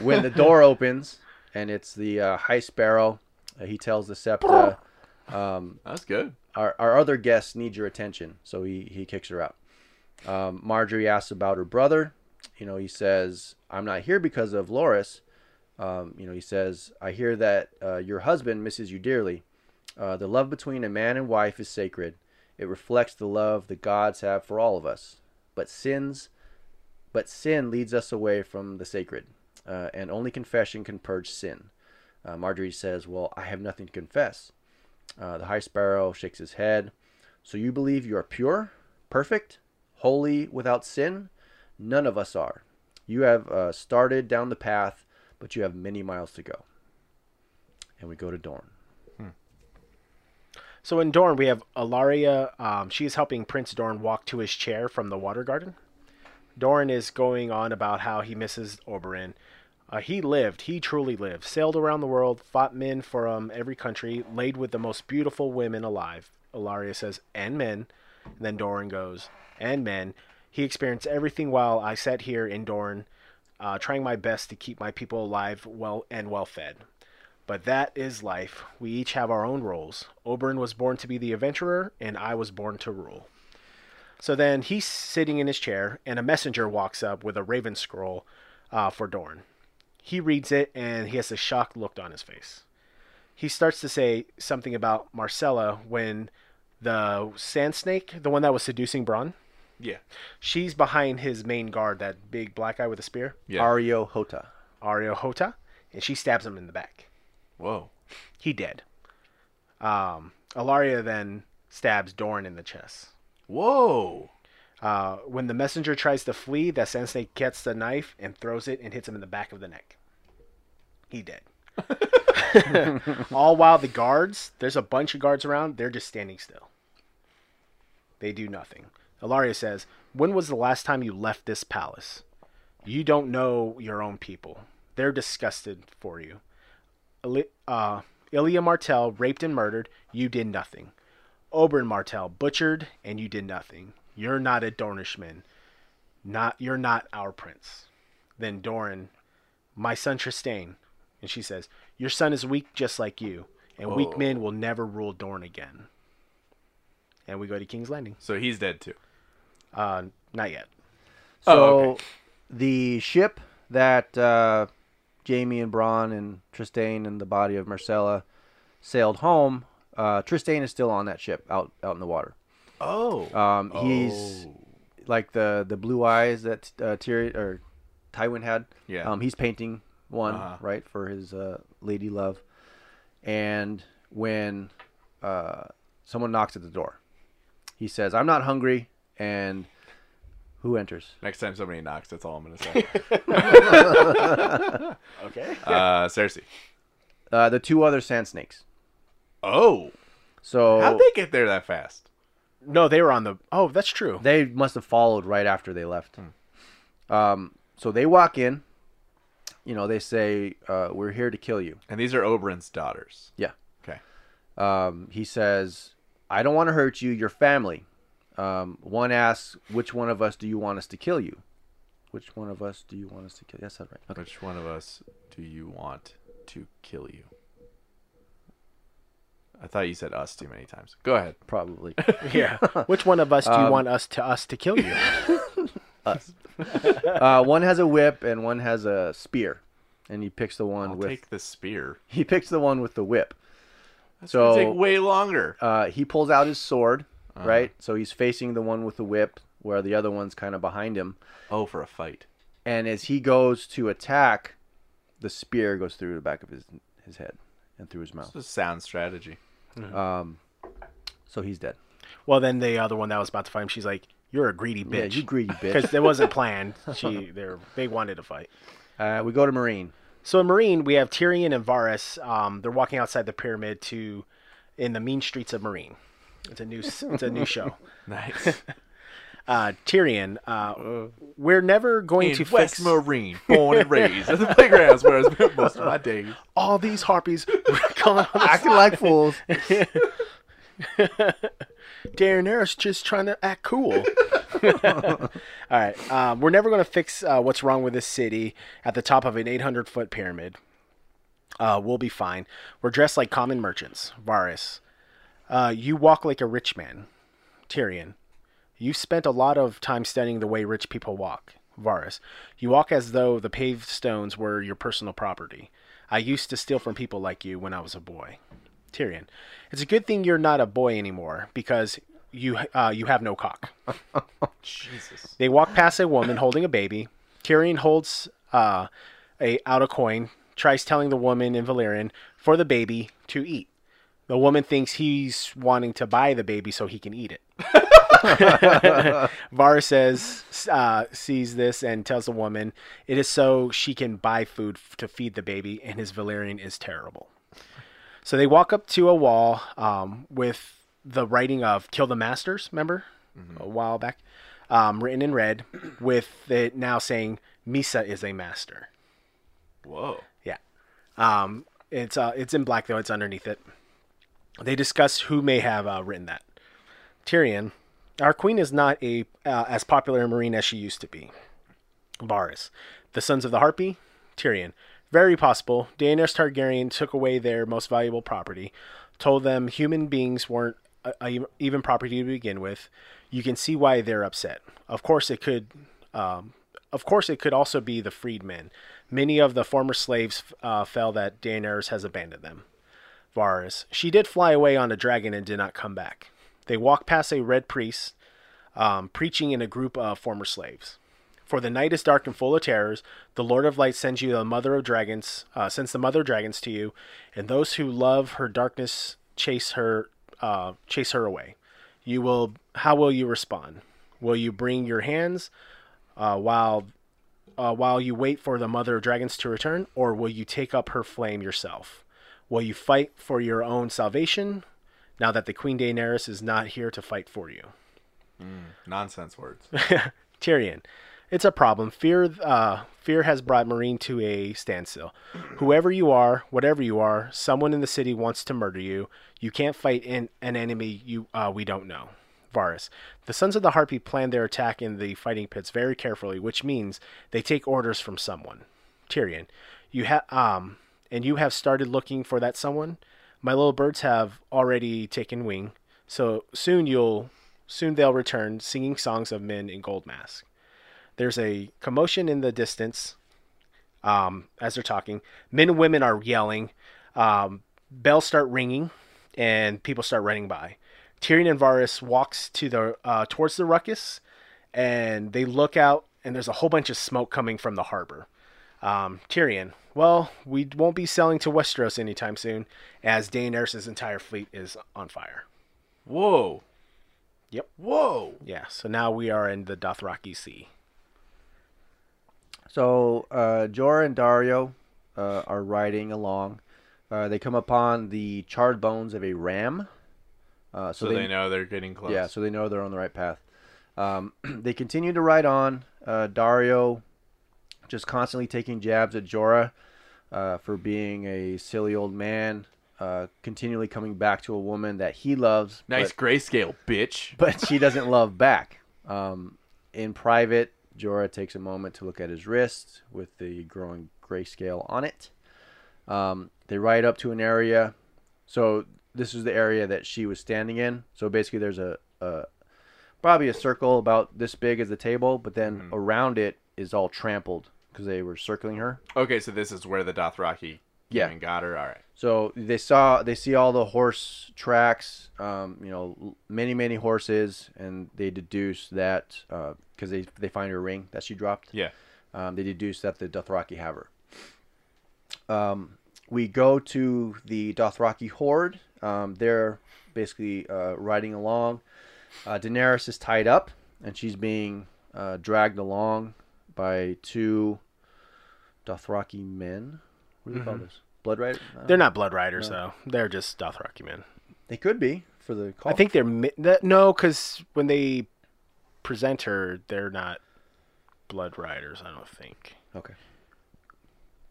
when the door opens, and it's the uh, High Sparrow. Uh, he tells the Septa, um, That's good. Our, our other guests need your attention. So he, he kicks her out. Um, Margaery asks about her brother. You know, he says, I'm not here because of Loras. Um, you know, he says, I hear that uh, your husband misses you dearly. Uh, the love between a man and wife is sacred. It reflects the love the gods have for all of us. But sins, but sin leads us away from the sacred, uh, and only confession can purge sin. Uh, Margaery says, Well, I have nothing to confess. Uh, the high sparrow shakes his head. So you believe you are pure, perfect, holy, without sin? None of us are. You have uh, started down the path, but you have many miles to go. And we go to Dorne. So in Dorne, we have Ellaria. Um, is helping Prince Doran walk to his chair from the water garden. Doran is going on about how he misses Oberyn. Uh, he lived, he truly lived, sailed around the world, fought men from every country, laid with the most beautiful women alive. Ellaria says, and men. And then Doran goes, and men. He experienced everything while I sat here in Dorne, uh, trying my best to keep my people alive, well and well fed. But that is life. We each have our own roles. Oberyn was born to be the adventurer, and I was born to rule. So then he's sitting in his chair, and a messenger walks up with a raven scroll uh, for Doran. He reads it, and he has a shocked look on his face. He starts to say something about Myrcella when the sand snake, the one that was seducing Bronn, Yeah. she's behind his main guard, that big black guy with a spear, Yeah. Areo Hotah. Areo Hotah, and she stabs him in the back. Whoa. He dead. Um, Ellaria then stabs Doran in the chest. Whoa. Uh, when the messenger tries to flee, that sand snake gets the knife and throws it and hits him in the back of the neck. He dead. All while the guards, there's a bunch of guards around, they're just standing still. They do nothing. Ellaria says, When was the last time you left this palace? You don't know your own people. They're disgusted for you. Ili- uh, Elia Martell raped and murdered. You did nothing. Oberyn Martell butchered, and you did nothing. You're not a Dornishman. Not you're not our prince. Then Doran, my son Trystane, and she says, Your son is weak just like you, and weak men will never rule Dorne again. And we go to King's Landing. So he's dead too. Uh, not yet. So Oh, okay. the ship that uh, Jaime and Bronn and Trystane and the body of Myrcella sailed home, uh, Trystane is still on that ship out out in the water. Oh. Um, he's like the the blue eyes that uh, Tyrion or Tywin had. Yeah. Um, he's painting one Uh-huh. right for his uh, lady love, and when uh, someone knocks at the door, he says, "I'm not hungry," and who enters? Next time somebody knocks, that's all I'm gonna say. Okay. uh, Cersei. Uh, the two other sand snakes. Oh. So How'd they get there that fast? No, they were on the. Oh, that's true. they must have followed right after they left. Um, so they walk in. You know, they say, uh, "We're here to kill you." And these are Oberyn's daughters. Yeah. Okay. Um, he says, "I don't want to hurt you. Your family." Um, one asks, "Which one of us do you want us to kill you?" Which one of us do you want us to kill? Yes, that's right. Okay. Which one of us do you want to kill you? I thought you said us too many times. Go ahead. Probably. Yeah. Which one of us do you want us to us to kill you? Us. Uh, one has a whip and one has a spear, and he picks the one I'll with take the spear. he picks the one with the whip. It's so gonna take way longer. uh, he pulls out his sword, Uh-huh. right? So he's facing the one with the whip, where the other one's kind of behind him. Oh, for a fight. And as he goes to attack, the spear goes through the back of his his head and through his mouth. It's a sound strategy. Um, so he's dead. well, then the other one that was about to fight him, she's like, "You're a greedy Yeah, bitch." you greedy bitch. Because it wasn't planned. She, they they wanted to fight. Uh, we go to Meereen. So in Meereen, we have Tyrion and Varys. Um, they're walking outside the pyramid to, in the mean streets of Meereen. It's a new, it's a new show. Nice. Uh, Tyrion, uh, we're never going In to West fix Marine, born and raised at the playgrounds where I spent most of my days. all these harpies. Calling on Acting like fools. Daenerys just trying to act cool. All right, um, we're never going to fix uh, what's wrong with this city at the top of an 800 foot pyramid. Uh, we'll be fine. We're dressed like common merchants. Varys, uh, you walk like a rich man. Tyrion, you've spent a lot of time studying the way rich people walk. Varys, you walk as though the paved stones were your personal property. I used to steal from people like you when I was a boy. Tyrion, it's a good thing you're not a boy anymore because you uh, you have no cock. Jesus. They walk past a woman holding a baby. Tyrion holds uh, a out a coin, tries telling the woman in Valyrian for the baby to eat. The woman thinks he's wanting to buy the baby so he can eat it. Varys says, uh, sees this and tells the woman it is so she can buy food to feed the baby, and his Valyrian is terrible. So they walk up to a wall um, with the writing of "Kill the Masters." Remember a while back, um, written in red, with it now saying "Mhysa is a master." Whoa. Yeah, um, it's uh, it's in black though. It's underneath it. They discuss who may have uh, written that. Tyrion, our queen is not a uh, as popular a Meereen as she used to be. Varys, the sons of the Harpy. Tyrion, very possible. Daenerys Targaryen took away their most valuable property, told them human beings weren't uh, uh, even property to begin with. You can see why they're upset. Of course, it could. Um, of course, it could also be the freedmen. Many of the former slaves uh, fell that Daenerys has abandoned them. Varys. She did fly away on a dragon and did not come back. They walk past a red priest um, preaching in a group of former slaves. For the night is dark and full of terrors. The Lord of Light sends you the Mother of Dragons, uh, sends the Mother of Dragons to you, and those who love her darkness chase her, uh, chase her away. You will. How will you respond? Will you bring your hands uh, while uh, while you wait for the Mother of Dragons to return, or will you take up her flame yourself? Will you fight for your own salvation now that the Queen Daenerys is not here to fight for you? Nonsense words. Tyrion. It's a problem. Fear, uh, fear has brought Meereen to a standstill. Whoever you are, whatever you are, someone in the city wants to murder you. You can't fight in an enemy you uh, we don't know. Varys. The Sons of the Harpy plan their attack in the fighting pits very carefully, which means they take orders from someone. Tyrion. You have um, and you have started looking for that someone. My little birds have already taken wing, so soon you'll soon they'll return, singing songs of men in gold masks. There's a commotion in the distance um, as they're talking. Men and women are yelling. Um, bells start ringing, and people start running by. Tyrion and Varys walks to the uh, towards the ruckus, and they look out, and there's a whole bunch of smoke coming from the harbor. Um, Tyrion, well, we won't be selling to Westeros anytime soon, as Daenerys' entire fleet is on fire. Whoa. Yep. Whoa. Yeah, so now we are in the Dothraki Sea. So uh, Jorah and Daario uh, are riding along. Uh, they come upon the charred bones of a ram. Uh, So, they, know they're getting close. Yeah, so they know they're on the right path. Um, they continue to ride on. Uh, Daario just constantly taking jabs at Jorah uh, for being a silly old man, uh, continually coming back to a woman that he loves. nice but- grayscale, bitch. but she doesn't love back. Um, in private, Jorah takes a moment to look at his wrist with the growing grayscale on it. Um, they ride up to an area. So this is the area that she was standing in. So basically, there's a, a probably a circle about this big as the table, but then around it is all trampled because they were circling her. Okay, so this is where the Dothraki came Yeah. and got her. All right. So they saw they see all the horse tracks, um, you know, many many horses, and they deduce that because they they find her ring that she dropped. Yeah. Um, they deduce that the Dothraki have her. Um, we go to the Dothraki horde. Um, they're basically uh, riding along. Uh, Daenerys is tied up, and she's being uh, dragged along by two Dothraki men. What do you call this? Blood Riders? They're not Blood Riders, though. They're just Dothraki men. They could be for the call. I think they're mi- that, no, because when they present her, they're not Blood Riders. I don't think okay.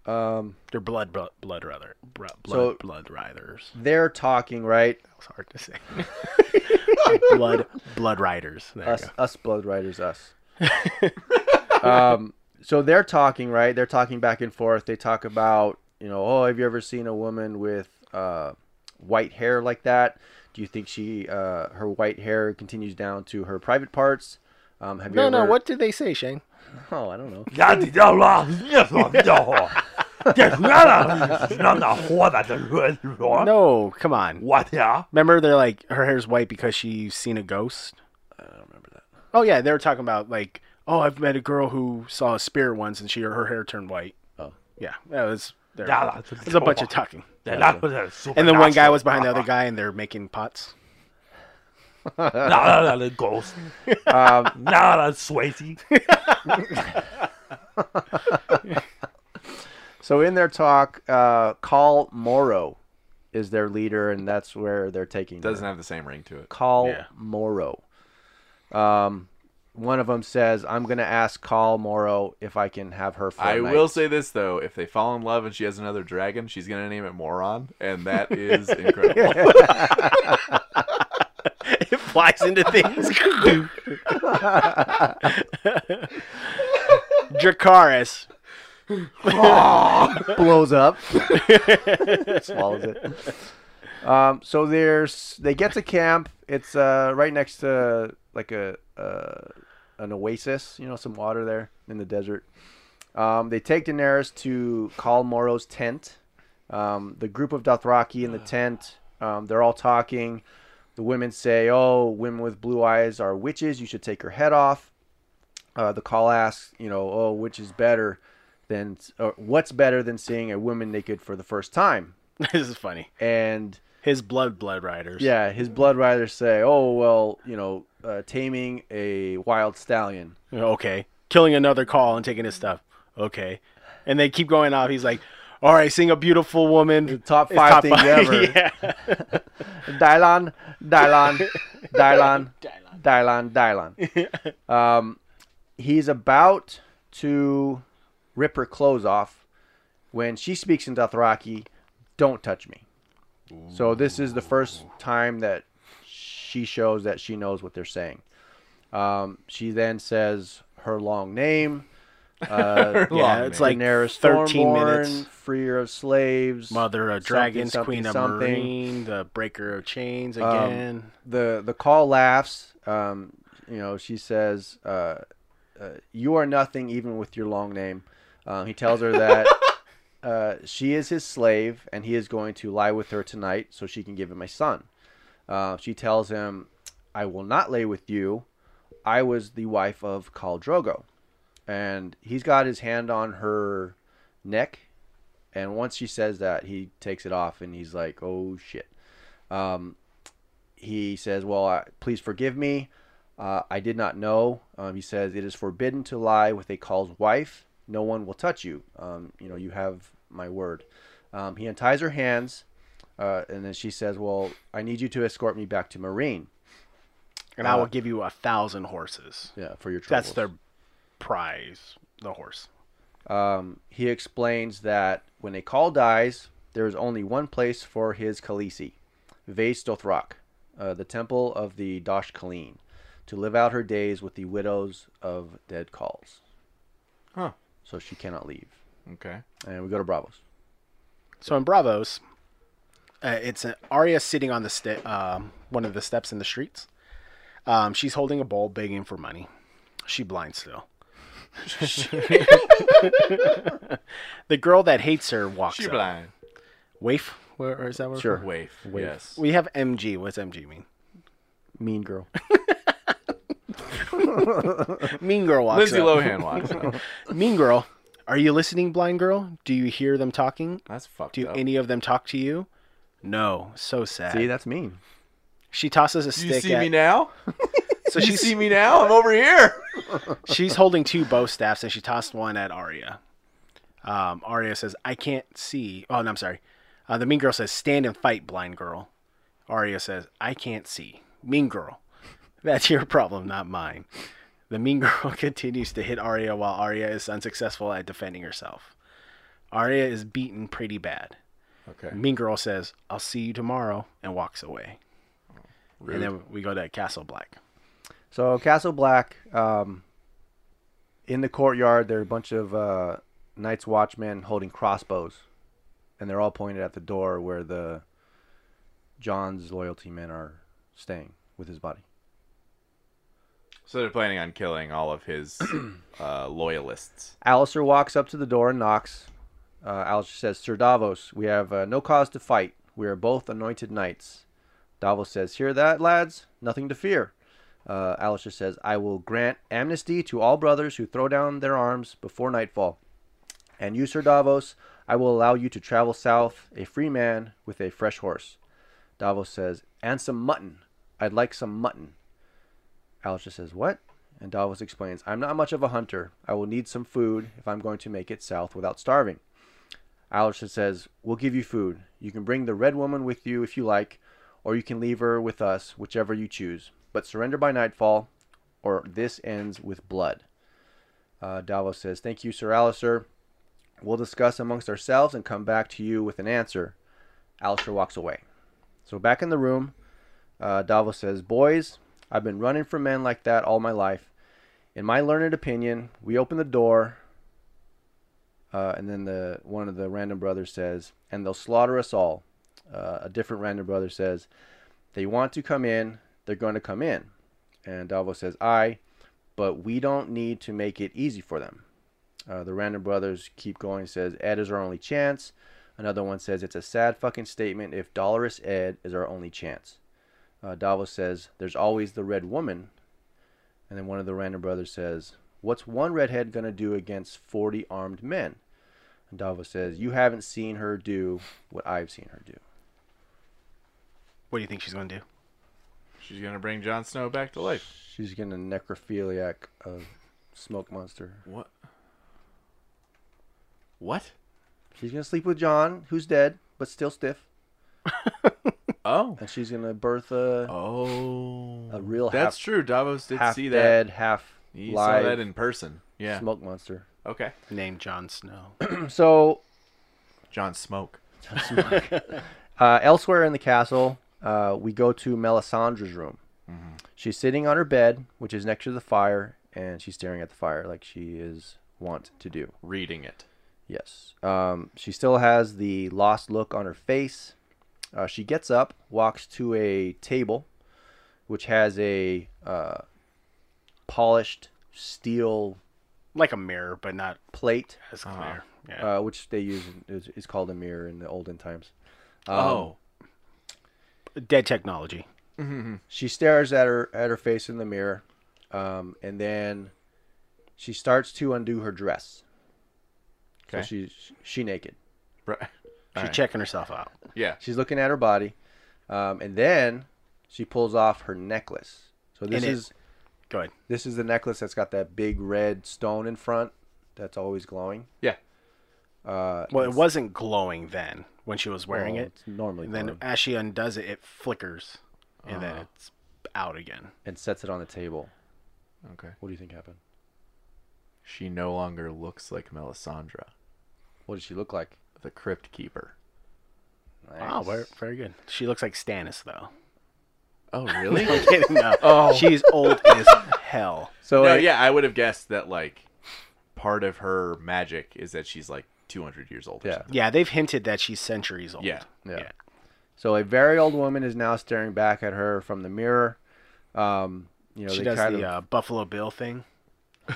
Um, they're Blood Blood Blood Rather blood So- Blood Riders. they're talking right. That was hard to say. blood Blood Riders. There Us, us Blood Riders, us. um, so they're talking, right? They're talking back and forth. They talk about, you know, oh, have you ever seen a woman with uh, white hair like that? Do you think she uh, her white hair continues down to her private parts? Um, have no, ever... no. What did they say, Shane? Oh, I don't know. no, come on. What? Yeah. Remember, they're like her hair's white because she's seen a ghost. I don't remember that. Oh yeah, they were talking about like Oh, I've met a girl who saw a spirit once, and she her hair turned white. Oh, yeah, that was there. Yeah, that's a bunch of talking. That was a super And then one guy was behind the other guy, and they're making pots. Not a no, the ghost. Um, no, that's Swayze. so in their talk, uh, Khal Moro is their leader, and that's where they're taking. Doesn't have the same ring to it. Call yeah. Morrow. Um, one of them says, "I'm gonna ask Khal Moro if I can have her." For a I night." will say this though: if they fall in love and she has another dragon, she's gonna name it Moron, and that is incredible. it flies into things. Dracarys. blows up, swallows it. Um, so there's they get to camp. It's uh right next to like a uh, an oasis, you know, some water there in the desert. Um, they take Daenerys to Khal Moro's tent. Um, the group of Dothraki in the tent, um, they're all talking. The women say, "Oh, women with blue eyes are witches. You should take her head off." Uh, the khal asks, you know, "Oh, which is better than or what's better than seeing a woman naked for the first time?" this is funny. And His blood, blood riders. yeah, his blood riders say, "Oh, well, you know, uh, taming a wild stallion." Okay. Killing another khal and taking his stuff. Okay. And they keep going off. He's like, all right, seeing a beautiful woman. top is five things five." ever. yeah. Dylon, Dylon, Dylon, Dylon, Dylon. Um, he's about to rip her clothes off when she speaks in Dothraki. Don't touch me. So this is the first time that she shows that she knows what they're saying. Um, she then says her long name. Uh, Yeah, Long it's name. like Daenerys 13 Stormborn, minutes. freer of slaves, Mother of dragons, something, queen of something. Meereen, the breaker of chains Um, again. the the khal laughs. Um, you know, she says, uh, uh, "You are nothing, even with your long name." Um, he tells her that uh, she is his slave, and he is going to lie with her tonight, so she can give him a son. Uh, she tells him, "I will not lay with you. I was the wife of Khal Drogo," and he's got his hand on her neck. And once she says that, he takes it off, and he's like, "Oh shit." Um, he says, "Well, uh, please forgive me. Uh, I did not know." Um, he says, "It is forbidden to lie with a khal's wife. No one will touch you. Um, you know, you have my word." Um, he unties her hands, uh, and then she says, "Well, I need you to escort me back to Meereen. and I uh, will give you a thousand horses. Yeah, for your troubles." That's their prize, the horse. um, he explains that when a khal dies, there is only one place for his Khaleesi, Vaes Dothrak, uh, the temple of the Dosh Khaleen, to live out her days with the widows of dead khals. Huh. So she cannot leave. Okay. And we go to Braavos. So in Braavos, uh, it's an Arya sitting on the ste- um, one of the steps in the streets. Um, she's holding a bowl, begging for money. She blind still. the girl that hates her walks She up. blind. Waif, where, where is that word? Sure. Waif. Waif. Yes. We have MG. What's MG mean? Mean girl. Mean girl walks Lindsay up. Lohan walks up. Mean girl, are you listening, blind girl? Do you hear them talking? That's fucked Do up. any of them talk to you? No. So sad. See, that's mean. she tosses a Do you see at. me now? so you she's see me now? I'm over here. she's holding two bow staffs and she tossed one at Arya. Um, Arya says, "I can't see." Oh, no, I'm sorry. Uh, the mean girl says, "Stand and fight, blind girl." Arya says, "I can't see." Mean girl, that's your problem, not mine. The mean girl continues to hit Arya while Arya is unsuccessful at defending herself. Arya is beaten pretty bad. Okay. Mean girl says, "I'll see you tomorrow," and walks away. And then we go to Castle Black. So Castle Black, um, in the courtyard, there are a bunch of uh, Knights Watchmen holding crossbows, and they're all pointed at the door where the Jon's loyalty men are staying with his body. So they're planning on killing all of his uh, loyalists. Alliser walks up to the door and knocks. Uh, Alliser says, Sir Davos, we have uh, no cause to fight. We are both anointed knights. Davos says, Hear that, lads? Nothing to fear. Uh, Alliser says, I will grant amnesty to all brothers who throw down their arms before nightfall. And you, Sir Davos, I will allow you to travel south, a free man with a fresh horse. Davos says, And some mutton. I'd like some mutton. Alliser says, What? And Davos explains, I'm not much of a hunter. I will need some food if I'm going to make it south without starving. Alliser says, We'll give you food. You can bring the red woman with you if you like, or you can leave her with us, whichever you choose. But surrender by nightfall, or this ends with blood. Uh, Davos says, Thank you, Sir Alliser. We'll discuss amongst ourselves and come back to you with an answer. Alliser walks away. So back in the room, uh, Davos says, Boys, I've been running from men like that all my life. In my learned opinion, we open the door, uh, and then the one of the random brothers says, "And they'll slaughter us all. uh, a different random brother says, "They want to come in. They're going to come in." And Davos says, "I, but we don't need to make it easy for them." Uh, the random brothers keep going. Says, "Ed is our only chance." Another one says, "It's a sad fucking statement if Dolorous Ed is our only chance." Uh, Davos says, "There's always the red woman." And then one of the random brothers says, "What's one redhead gonna do against forty armed men?" And Davos says, "You haven't seen her do what I've seen her do." What do you think she's going to do? She's gonna bring Jon Snow back to life. She's gonna necrophiliac a smoke monster. What? What? She's gonna sleep with Jon, who's dead but still stiff, Oh. and she's gonna birth a Oh. A real That's half- true. Davos did half see dead, that. half He live saw that in person. Yeah. smoke monster. Okay. Named Jon Snow. So Jon Smoke. Uh, elsewhere in the castle, uh, we go to Melisandre's room. She's sitting on her bed, which is next to the fire, and she's staring at the fire like she is wont to do. Reading it. Yes. Um, she still has the lost look on her face. Uh, she gets up, walks to a table, which has a uh, polished steel like a mirror, but not plate, as clear. Yeah. uh, which they use is, is called a mirror in the olden times. Um, oh. Dead technology. she stares at her at her face in the mirror, um, and then she starts to undo her dress. Okay. So she's she naked. Right. She's Alright. checking herself out. Yeah. She's looking at her body, um, and then she pulls off her necklace. So this And it- is Go ahead. this is the necklace that's got that big red stone in front that's always glowing. Yeah. Uh, Well, it wasn't glowing then when she was wearing well, it. It's normally And then glowing, as she undoes it, it flickers, and then Uh-huh. it's out again. and sets it on the table. Okay. What do you think happened? She no longer looks like Melisandre, What does she look like? The Crypt Keeper. Wow, Nice. very, very good. She looks like Stannis, though. Oh, really? I'm kidding, no. Oh. She's old as hell. So no, uh, yeah, I would have guessed that like part of her magic is that she's like 200 years old. Or Yeah. something. Yeah, they've hinted that she's centuries old. Yeah. Yeah. So a very old woman is now staring back at her from the mirror. Um, you know, She they does kind the of, uh, Buffalo Bill thing.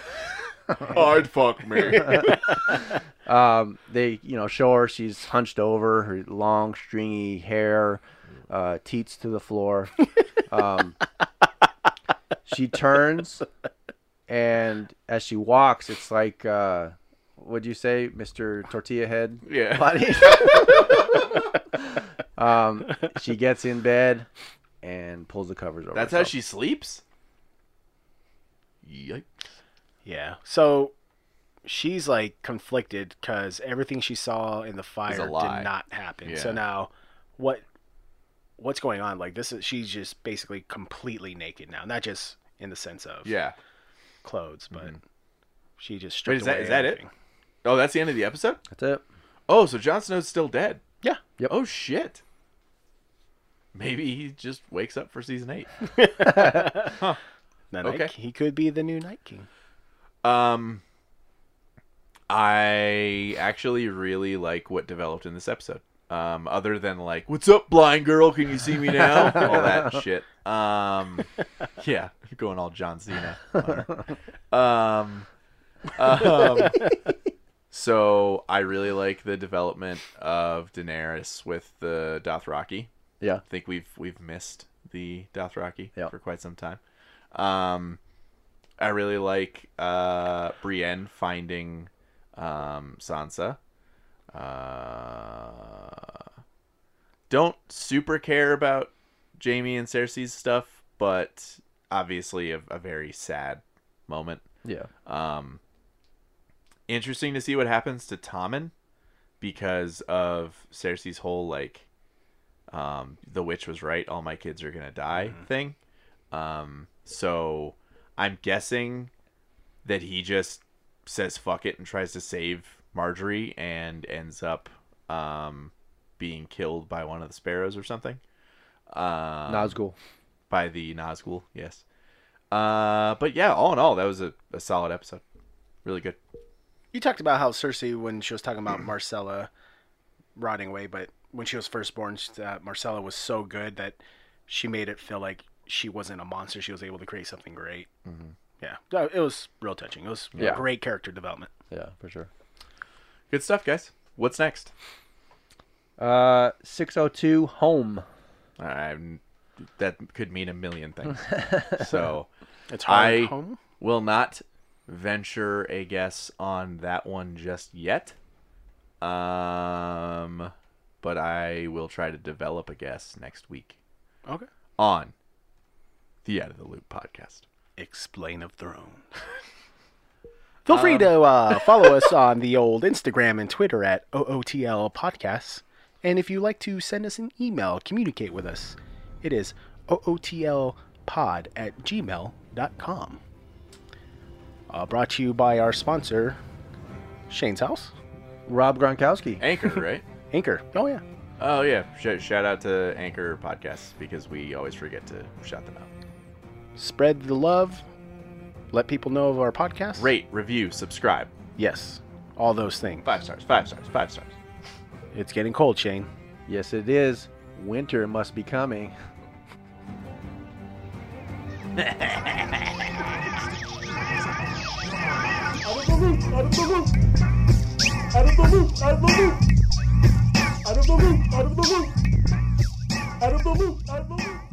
Hard fuck me. um, they you know show her she's hunched over, her long stringy hair, uh, teats to the floor. Um, she turns, and as she walks, it's like uh, what'd you say, Mister Tortilla Head? yeah. Body. um, she gets in bed and pulls the covers over. That's how she sleeps. Yikes. Yeah. So she's like conflicted because everything she saw in the fire did not happen. Yeah. So now, what? What's going on? Like this is she's just basically completely naked now, not just in the sense of Yeah. clothes, but mm-hmm. she just Wait, is that- away is that it? Oh, that's the end of the episode? That's it. Oh, so Jon Snow's still dead. Yeah. Yep. Oh shit. Maybe he just wakes up for season 8. The Night- Okay. he could be the new Night King. Um, I actually really like what developed in this episode. Um, other than like, "What's up, blind girl? Can you see me now?" all that shit. Um, yeah, going all John Cena. Um, um, so I really like the development of Daenerys with the Dothraki. Yeah. I think we've we've missed the Dothraki Yeah. for quite some time. Um, I really like uh, Brienne finding um, Sansa. Uh, don't super care about Jaime and Cersei's stuff, but obviously a, a very sad moment. Yeah. Um, interesting to see what happens to Tommen because of Cersei's whole like, um, the witch was right, all my kids are gonna die thing. Um, so I'm guessing that he just says fuck it and tries to save Margaery and ends up um, being killed by one of the sparrows or something. Um, Nazgul. by the Nazgul, yes. Uh, but yeah, all in all, that was a, a solid episode. Really good. You talked about how Cersei, when she was talking about Myrcella rotting away, but when she was first born, uh, Myrcella was so good that she made it feel like she wasn't a monster. She was able to create something great. Mm-hmm. Yeah, it was real touching. It was Yeah. great character development. Yeah, for sure. Good stuff, guys. What's next? Uh, 602 home. I'm, that could mean a million things. so It's hard I home. will not venture a guess on that one just yet. Um, but I will try to develop a guess next week Okay. on the Out of the Loop podcast. Explain of Throne. Feel free to uh, follow us on the old Instagram and Twitter at OOTL Podcasts. And if you'd like to send us an email, communicate with us, it is OOTLpod at gmail.com. Uh, brought to you by our sponsor, Shane's House, Rob Gronkowski. Anchor, right? Anchor. Oh, yeah. oh yeah. Sh- shout out to Anchor Podcasts because we always forget to shout them out. Spread the love. Let people know of our podcast. Rate, review, subscribe. Yes. All those things. Five stars. Five stars. Five stars. It's getting cold, Shane. Yes, it is. Winter must be coming. Out of the loop, out of the loop. Out of the loop, out of the loop. Out of the loop, out of the loop. Out of the loop, out of the loop.